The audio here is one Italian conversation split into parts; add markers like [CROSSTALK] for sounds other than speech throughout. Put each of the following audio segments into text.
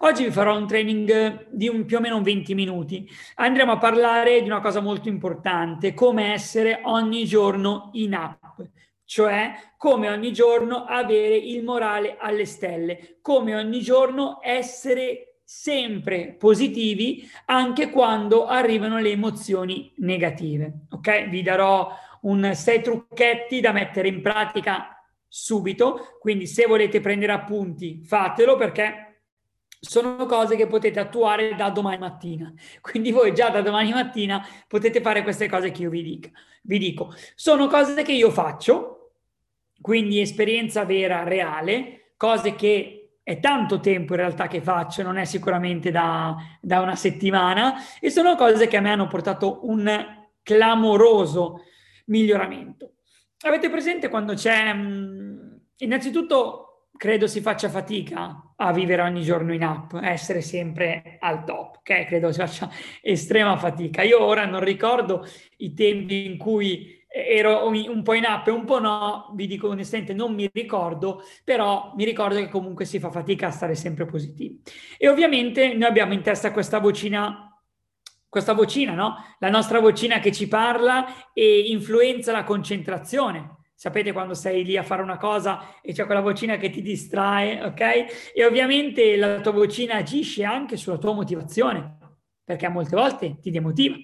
Oggi vi farò un training di un, più o meno 20 minuti. Andremo a parlare di una cosa molto importante, come essere ogni giorno in app, cioè come ogni giorno avere il morale alle stelle, come ogni giorno essere sempre positivi anche quando arrivano le emozioni negative. Ok? Vi darò un sei trucchetti da mettere in pratica subito, quindi se volete prendere appunti fatelo perché sono cose che potete attuare da domani mattina. [LAUGHS] Quindi voi già da domani mattina potete fare queste cose che io vi, dica, vi dico. Sono cose che io faccio, quindi esperienza vera, reale, cose che è tanto tempo in realtà che faccio, non è sicuramente da, da una settimana, e sono cose che a me hanno portato un clamoroso miglioramento. Avete presente quando c'è... Mh, innanzitutto credo si faccia fatica a vivere ogni giorno in app, a essere sempre al top, ok? Credo si faccia [LAUGHS] estrema fatica. Io ora non ricordo i tempi in cui ero un po' in app e un po' no, vi dico onestamente non mi ricordo, però mi ricordo che comunque si fa fatica a stare sempre positivi. E ovviamente noi abbiamo in testa questa vocina questa vocina, no? La nostra vocina che ci parla e influenza la concentrazione. Sapete quando sei lì a fare una cosa e c'è quella vocina che ti distrae, ok? E ovviamente la tua vocina agisce anche sulla tua motivazione, perché molte volte ti demotiva.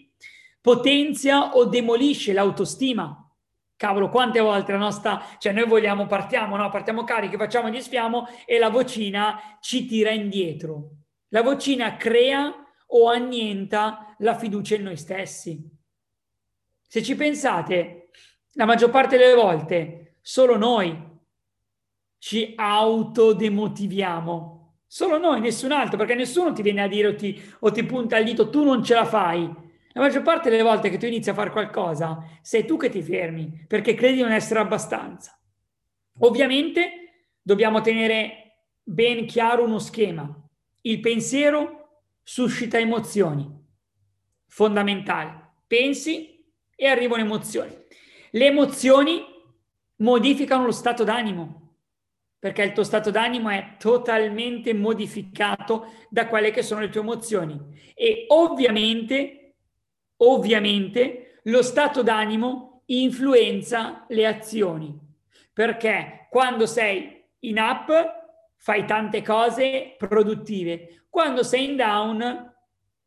Potenzia o demolisce l'autostima. Cavolo, quante volte la nostra, cioè noi vogliamo, partiamo, no? Partiamo carichi, facciamo gli sfiamo e la vocina ci tira indietro. La vocina crea o annienta la fiducia in noi stessi. Se ci pensate, la maggior parte delle volte solo noi ci autodemotiviamo. Solo noi, nessun altro, perché nessuno ti viene a dire o ti, o ti punta il dito, tu non ce la fai. La maggior parte delle volte che tu inizi a fare qualcosa, sei tu che ti fermi, perché credi di non essere abbastanza. Ovviamente dobbiamo tenere ben chiaro uno schema. Il pensiero suscita emozioni. Fondamentale. Pensi e arrivano emozioni. Le emozioni modificano lo stato d'animo, perché il tuo stato d'animo è totalmente modificato da quelle che sono le tue emozioni. E ovviamente, ovviamente, lo stato d'animo influenza le azioni, perché quando sei in app fai tante cose produttive, quando sei in down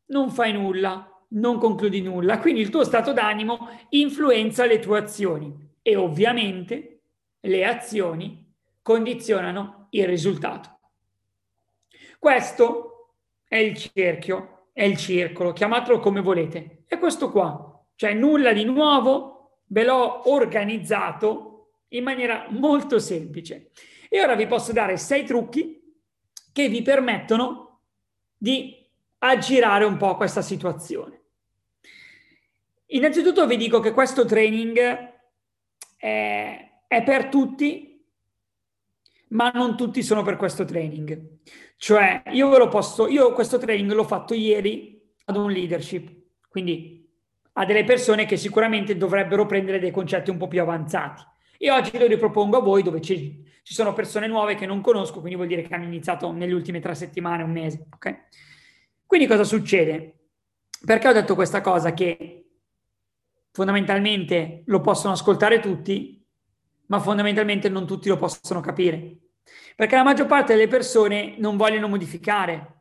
non fai nulla, non concludi nulla, quindi il tuo stato d'animo influenza le tue azioni e ovviamente le azioni condizionano il risultato. Questo è il cerchio, è il circolo, chiamatelo come volete. È questo qua, cioè nulla di nuovo, ve l'ho organizzato in maniera molto semplice. E ora vi posso dare sei trucchi che vi permettono di aggirare un po' questa situazione. Innanzitutto vi dico che questo training è, è per tutti, ma non tutti sono per questo training. Cioè, io ve lo posso, io questo training l'ho fatto ieri ad un leadership, quindi a delle persone che sicuramente dovrebbero prendere dei concetti un po' più avanzati. E oggi lo ripropongo a voi dove ci, ci sono persone nuove che non conosco, quindi vuol dire che hanno iniziato nelle ultime tre settimane, un mese. Okay? Quindi cosa succede? Perché ho detto questa cosa? Che fondamentalmente lo possono ascoltare tutti, ma fondamentalmente non tutti lo possono capire. Perché la maggior parte delle persone non vogliono modificare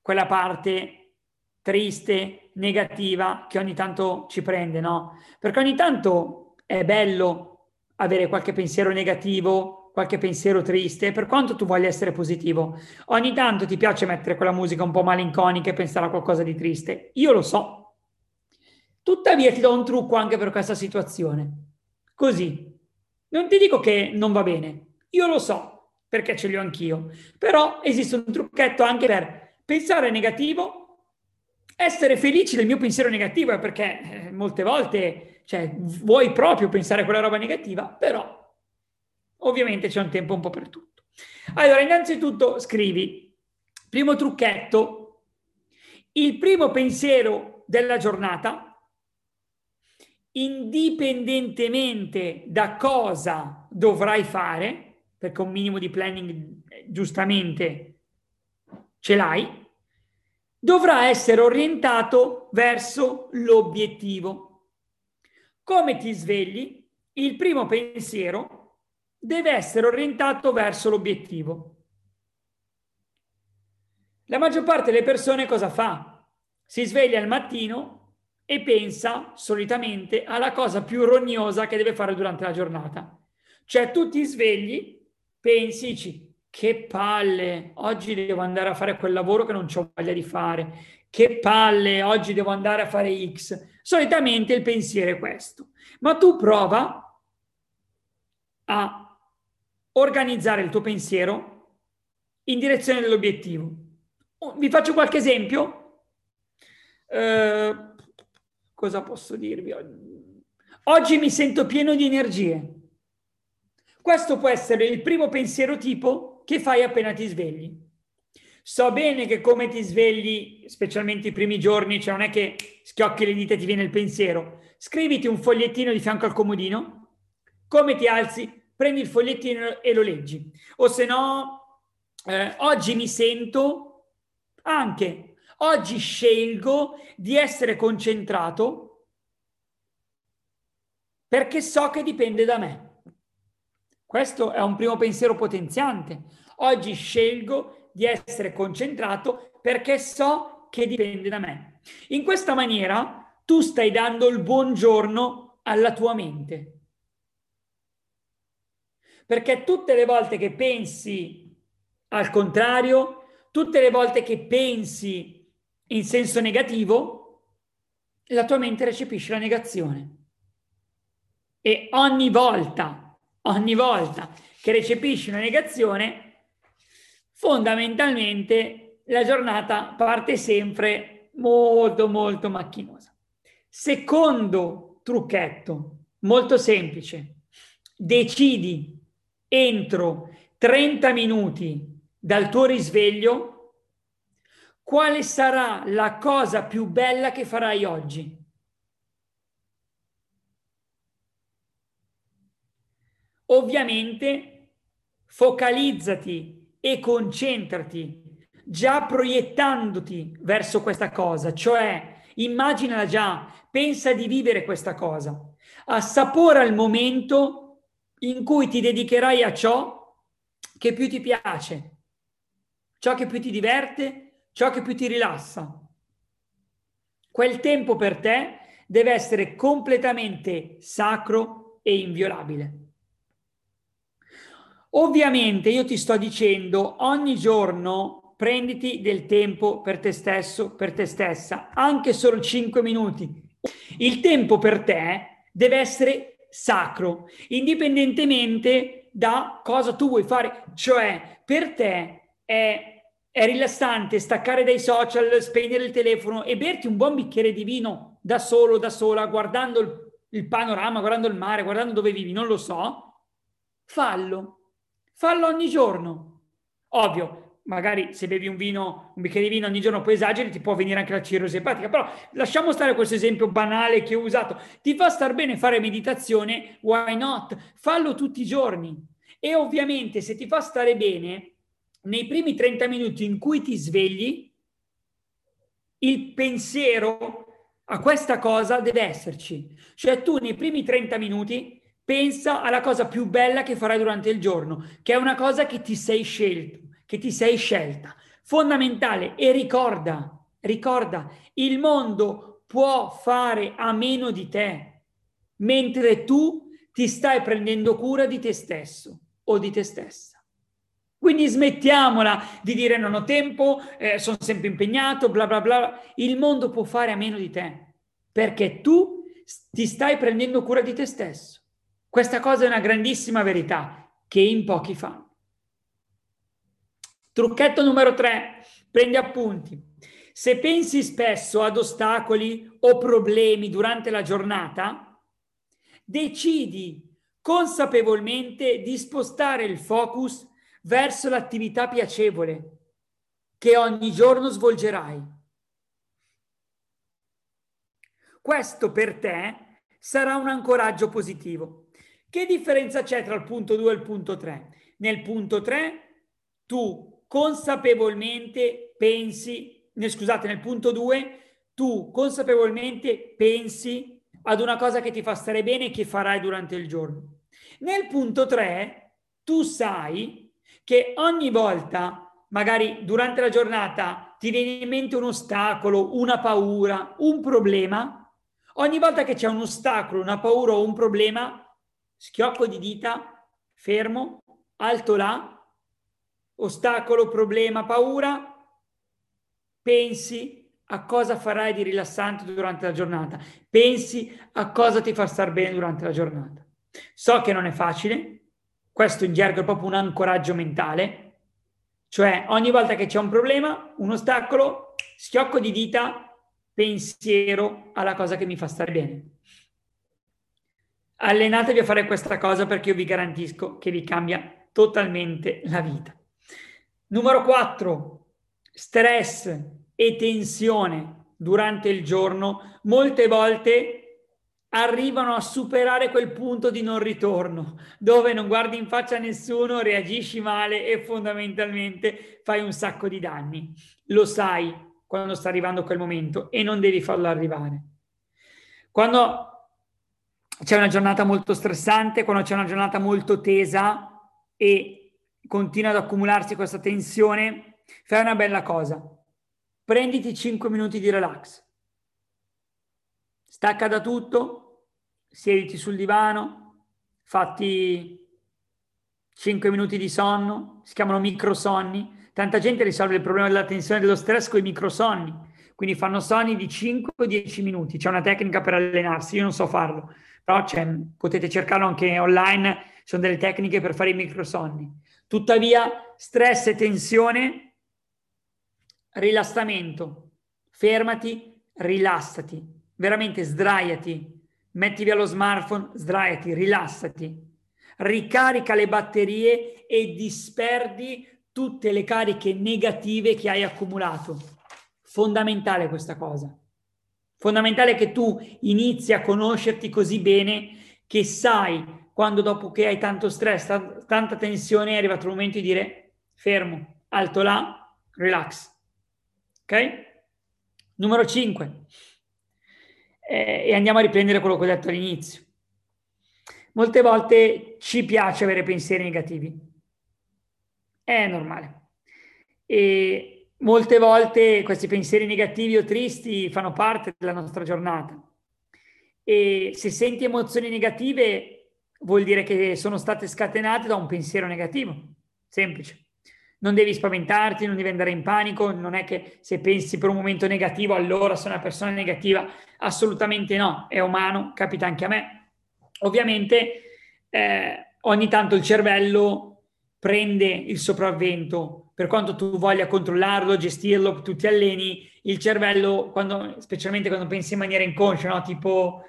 quella parte triste, negativa che ogni tanto ci prende, no? Perché ogni tanto è bello avere qualche pensiero negativo, qualche pensiero triste, per quanto tu voglia essere positivo. Ogni tanto ti piace mettere quella musica un po' malinconica e pensare a qualcosa di triste. Io lo so. Tuttavia ti do un trucco anche per questa situazione. Così. Non ti dico che non va bene. Io lo so, perché ce li ho anch'io. Però esiste un trucchetto anche per pensare negativo, essere felici del mio pensiero negativo, perché eh, molte volte cioè vuoi proprio pensare quella roba negativa, però ovviamente c'è un tempo un po' per tutto. Allora, innanzitutto scrivi, primo trucchetto, il primo pensiero della giornata, indipendentemente da cosa dovrai fare, perché un minimo di planning giustamente ce l'hai, dovrà essere orientato verso l'obiettivo. Come ti svegli? Il primo pensiero deve essere orientato verso l'obiettivo. La maggior parte delle persone cosa fa? Si sveglia al mattino e pensa solitamente alla cosa più rognosa che deve fare durante la giornata. Cioè tu ti svegli, pensi, dici, che palle, oggi devo andare a fare quel lavoro che non ho voglia di fare, che palle, oggi devo andare a fare X. Solitamente il pensiero è questo, ma tu prova a organizzare il tuo pensiero in direzione dell'obiettivo. Oh, vi faccio qualche esempio. Eh, cosa posso dirvi? Oggi mi sento pieno di energie. Questo può essere il primo pensiero tipo che fai appena ti svegli. So bene che come ti svegli, specialmente i primi giorni, cioè non è che schiocchi le dita e ti viene il pensiero. Scriviti un fogliettino di fianco al comodino, come ti alzi, prendi il fogliettino e lo leggi. O se no, eh, oggi mi sento anche, oggi scelgo di essere concentrato perché so che dipende da me. Questo è un primo pensiero potenziante. Oggi scelgo di essere concentrato perché so che dipende da me. In questa maniera tu stai dando il buongiorno alla tua mente. Perché tutte le volte che pensi al contrario, tutte le volte che pensi in senso negativo, la tua mente recepisce la negazione. E ogni volta ogni volta che recepisci una negazione, fondamentalmente la giornata parte sempre molto molto macchinosa. Secondo trucchetto, molto semplice, decidi entro 30 minuti dal tuo risveglio quale sarà la cosa più bella che farai oggi. Ovviamente focalizzati e concentrati già proiettandoti verso questa cosa, cioè immaginala già, pensa di vivere questa cosa, assapora il momento in cui ti dedicherai a ciò che più ti piace, ciò che più ti diverte, ciò che più ti rilassa. Quel tempo per te deve essere completamente sacro e inviolabile. Ovviamente io ti sto dicendo ogni giorno prenditi del tempo per te stesso, per te stessa, anche solo 5 minuti. Il tempo per te deve essere sacro, indipendentemente da cosa tu vuoi fare. Cioè, per te è, è rilassante staccare dai social, spegnere il telefono e berti un buon bicchiere di vino da solo, da sola, guardando il, il panorama, guardando il mare, guardando dove vivi, non lo so. Fallo Fallo ogni giorno. Ovvio, magari se bevi un vino, un bicchiere di vino ogni giorno poi esageri, ti può venire anche la cirrosi epatica, però lasciamo stare questo esempio banale che ho usato. Ti fa star bene fare meditazione? Why not? Fallo tutti i giorni. E ovviamente se ti fa stare bene, nei primi 30 minuti in cui ti svegli, il pensiero a questa cosa deve esserci. Cioè tu nei primi 30 minuti Pensa alla cosa più bella che farai durante il giorno, che è una cosa che ti sei scelto, che ti sei scelta. Fondamentale. E ricorda, ricorda, il mondo può fare a meno di te, mentre tu ti stai prendendo cura di te stesso o di te stessa. Quindi smettiamola di dire non ho tempo, eh, sono sempre impegnato, bla bla bla. Il mondo può fare a meno di te, perché tu ti stai prendendo cura di te stesso. Questa cosa è una grandissima verità che in pochi fanno. Trucchetto numero tre, prendi appunti. Se pensi spesso ad ostacoli o problemi durante la giornata, decidi consapevolmente di spostare il focus verso l'attività piacevole che ogni giorno svolgerai. Questo per te sarà un ancoraggio positivo. Che differenza c'è tra il punto 2 e il punto 3? Nel punto 3 tu consapevolmente pensi, scusate, nel punto 2, tu consapevolmente pensi ad una cosa che ti fa stare bene e che farai durante il giorno. Nel punto 3, tu sai che ogni volta, magari durante la giornata, ti viene in mente un ostacolo, una paura, un problema, ogni volta che c'è un ostacolo, una paura o un problema, schiocco di dita, fermo, alto là, ostacolo, problema, paura, pensi a cosa farai di rilassante durante la giornata, pensi a cosa ti fa star bene durante la giornata. So che non è facile, questo in gergo è proprio un ancoraggio mentale, cioè ogni volta che c'è un problema, un ostacolo, schiocco di dita, pensiero alla cosa che mi fa stare bene. Allenatevi a fare questa cosa perché io vi garantisco che vi cambia totalmente la vita. Numero 4, stress e tensione durante il giorno molte volte arrivano a superare quel punto di non ritorno, dove non guardi in faccia a nessuno, reagisci male e fondamentalmente fai un sacco di danni. Lo sai quando sta arrivando quel momento e non devi farlo arrivare. Quando c'è una giornata molto stressante, quando c'è una giornata molto tesa e continua ad accumularsi questa tensione, fai una bella cosa. Prenditi 5 minuti di relax. Stacca da tutto, siediti sul divano, fatti 5 minuti di sonno, si chiamano microsonni. Tanta gente risolve il problema della tensione e dello stress con i microsonni, quindi fanno sonni di 5 o 10 minuti. C'è una tecnica per allenarsi, io non so farlo, però potete cercarlo anche online, sono delle tecniche per fare i microsonni. Tuttavia, stress e tensione, rilassamento, fermati, rilassati, veramente sdraiati, metti via lo smartphone, sdraiati, rilassati, ricarica le batterie e disperdi tutte le cariche negative che hai accumulato. Fondamentale questa cosa. Fondamentale che tu inizi a conoscerti così bene che sai quando dopo che hai tanto stress, t- tanta tensione, è arrivato il momento di dire fermo, alto là, relax. Ok? Numero 5. Eh, e andiamo a riprendere quello che ho detto all'inizio. Molte volte ci piace avere pensieri negativi. È normale. E molte volte questi pensieri negativi o tristi fanno parte della nostra giornata. E se senti emozioni negative, vuol dire che sono state scatenate da un pensiero negativo. Semplice. Non devi spaventarti, non devi andare in panico, non è che se pensi per un momento negativo allora sei una persona negativa, assolutamente no, è umano, capita anche a me. Ovviamente eh, ogni tanto il cervello prende il sopravvento, per quanto tu voglia controllarlo, gestirlo, tu ti alleni, il cervello, quando, specialmente quando pensi in maniera inconscia, no? tipo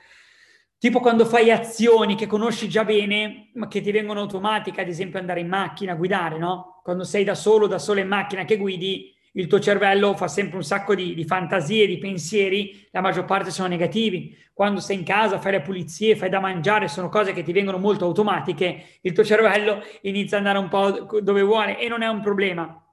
Tipo quando fai azioni che conosci già bene, ma che ti vengono automatiche, ad esempio andare in macchina, guidare, no? Quando sei da solo, da solo in macchina che guidi, il tuo cervello fa sempre un sacco di, di, fantasie, di pensieri, la maggior parte sono negativi. Quando sei in casa, fai le pulizie, fai da mangiare, sono cose che ti vengono molto automatiche, il tuo cervello inizia ad andare un po' dove vuole e non è un problema.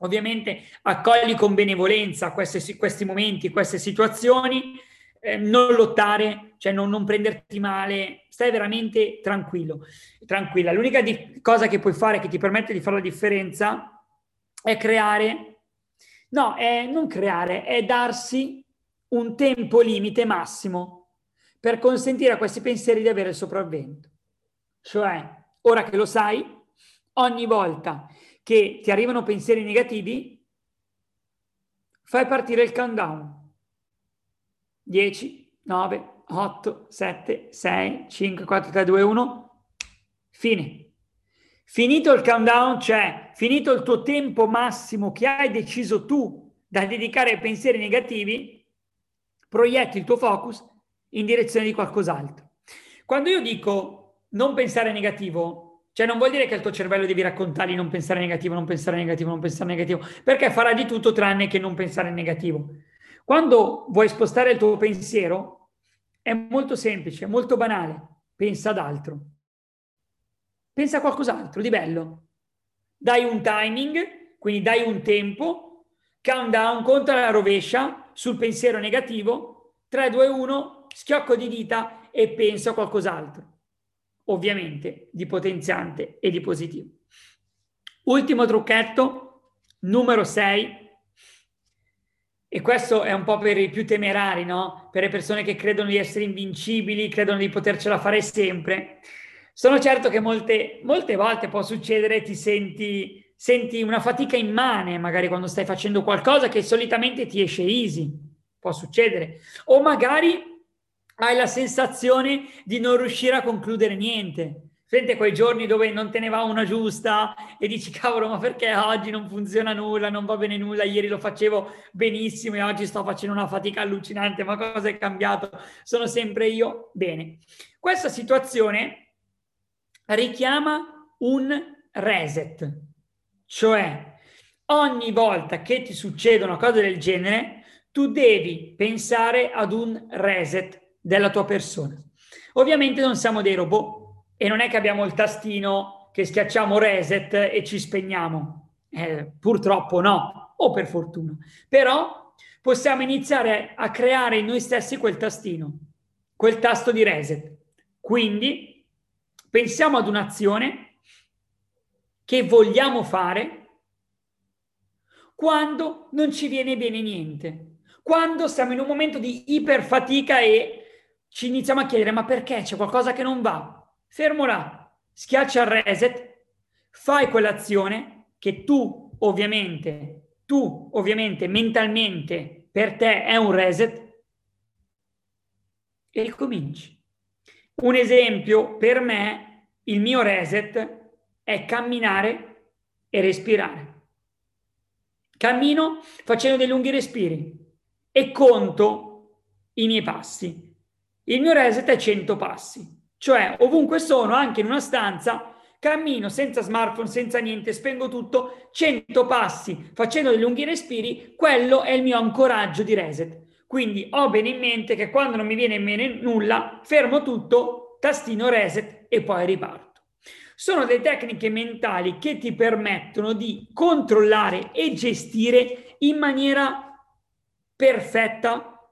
Ovviamente accogli con benevolenza questi, questi momenti, queste situazioni, eh, non lottare, cioè non, non, prenderti male, stai veramente tranquillo, tranquilla. L'unica di- cosa che puoi fare che ti permette di fare la differenza è creare, no, è non creare, è darsi un tempo limite massimo per consentire a questi pensieri di avere il sopravvento. Cioè, ora che lo sai, ogni volta che ti arrivano pensieri negativi, fai partire il countdown 10, 9, 8, 7, 6, 5, 4, 3, 2, 1. Fine. Finito il countdown, cioè finito il tuo tempo massimo che hai deciso tu da dedicare ai pensieri negativi, proietti il tuo focus in direzione di qualcos'altro. Quando io dico non pensare negativo, cioè non vuol dire che il tuo cervello devi raccontargli non pensare negativo, non pensare negativo, non pensare negativo, perché farà di tutto tranne che non pensare negativo. Quando vuoi spostare il tuo pensiero, è molto semplice, molto banale. Pensa ad altro. Pensa a qualcos'altro di bello. Dai un timing, quindi dai un tempo, countdown, conta la rovescia sul pensiero negativo, 3, 2, 1, schiocco di dita e penso a qualcos'altro, ovviamente di potenziante e di positivo. Ultimo trucchetto, numero 6, e questo è un po' per i più temerari, no? Per le persone che credono di essere invincibili, credono di potercela fare sempre. Sono certo che molte, molte volte può succedere, ti senti, senti una fatica immane, magari quando stai facendo qualcosa che solitamente ti esce easy, può succedere. O magari hai la sensazione di non riuscire a concludere niente. Sente quei giorni dove non te ne va una giusta e dici cavolo ma perché oggi non funziona nulla, non va bene nulla, ieri lo facevo benissimo e oggi sto facendo una fatica allucinante, ma cosa è cambiato? Sono sempre io? Bene, questa situazione richiama un reset, cioè ogni volta che ti succedono cose del genere tu devi pensare ad un reset della tua persona. Ovviamente non siamo dei robot e non è che abbiamo il tastino che schiacciamo reset e ci spegniamo. Eh, purtroppo no, o per fortuna. Però possiamo iniziare a creare in noi stessi quel tastino, quel tasto di reset. Quindi pensiamo ad un'azione che vogliamo fare quando non ci viene bene niente, quando siamo in un momento di iperfatica e ci iniziamo a chiedere ma perché c'è qualcosa che non va? Fermo là, schiaccia il reset, fai quell'azione che tu ovviamente, tu ovviamente mentalmente per te è un reset e ricominci. Un esempio per me, il mio reset è camminare e respirare. Cammino facendo dei lunghi respiri e conto i miei passi. Il mio reset è 100 passi. Cioè, ovunque sono, anche in una stanza, cammino senza smartphone, senza niente, spengo tutto, 100 passi, facendo dei lunghi respiri, quello è il mio ancoraggio di reset. Quindi ho bene in mente che quando non mi viene in mente nulla, fermo tutto, tastino reset e poi riparto. Sono delle tecniche mentali che ti permettono di controllare e gestire in maniera perfetta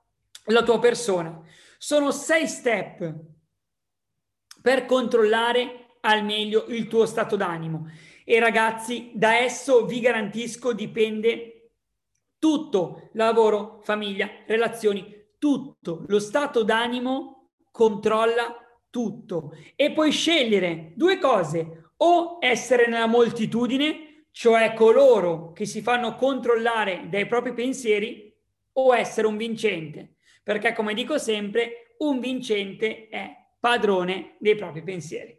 la tua persona. Sono sei step per controllare al meglio il tuo stato d'animo. E ragazzi, da esso vi garantisco dipende tutto, lavoro, famiglia, relazioni, tutto. Lo stato d'animo controlla tutto. E puoi scegliere due cose, o essere nella moltitudine, cioè coloro che si fanno controllare dai propri pensieri, o essere un vincente. Perché come dico sempre, un vincente è padrone dei propri pensieri.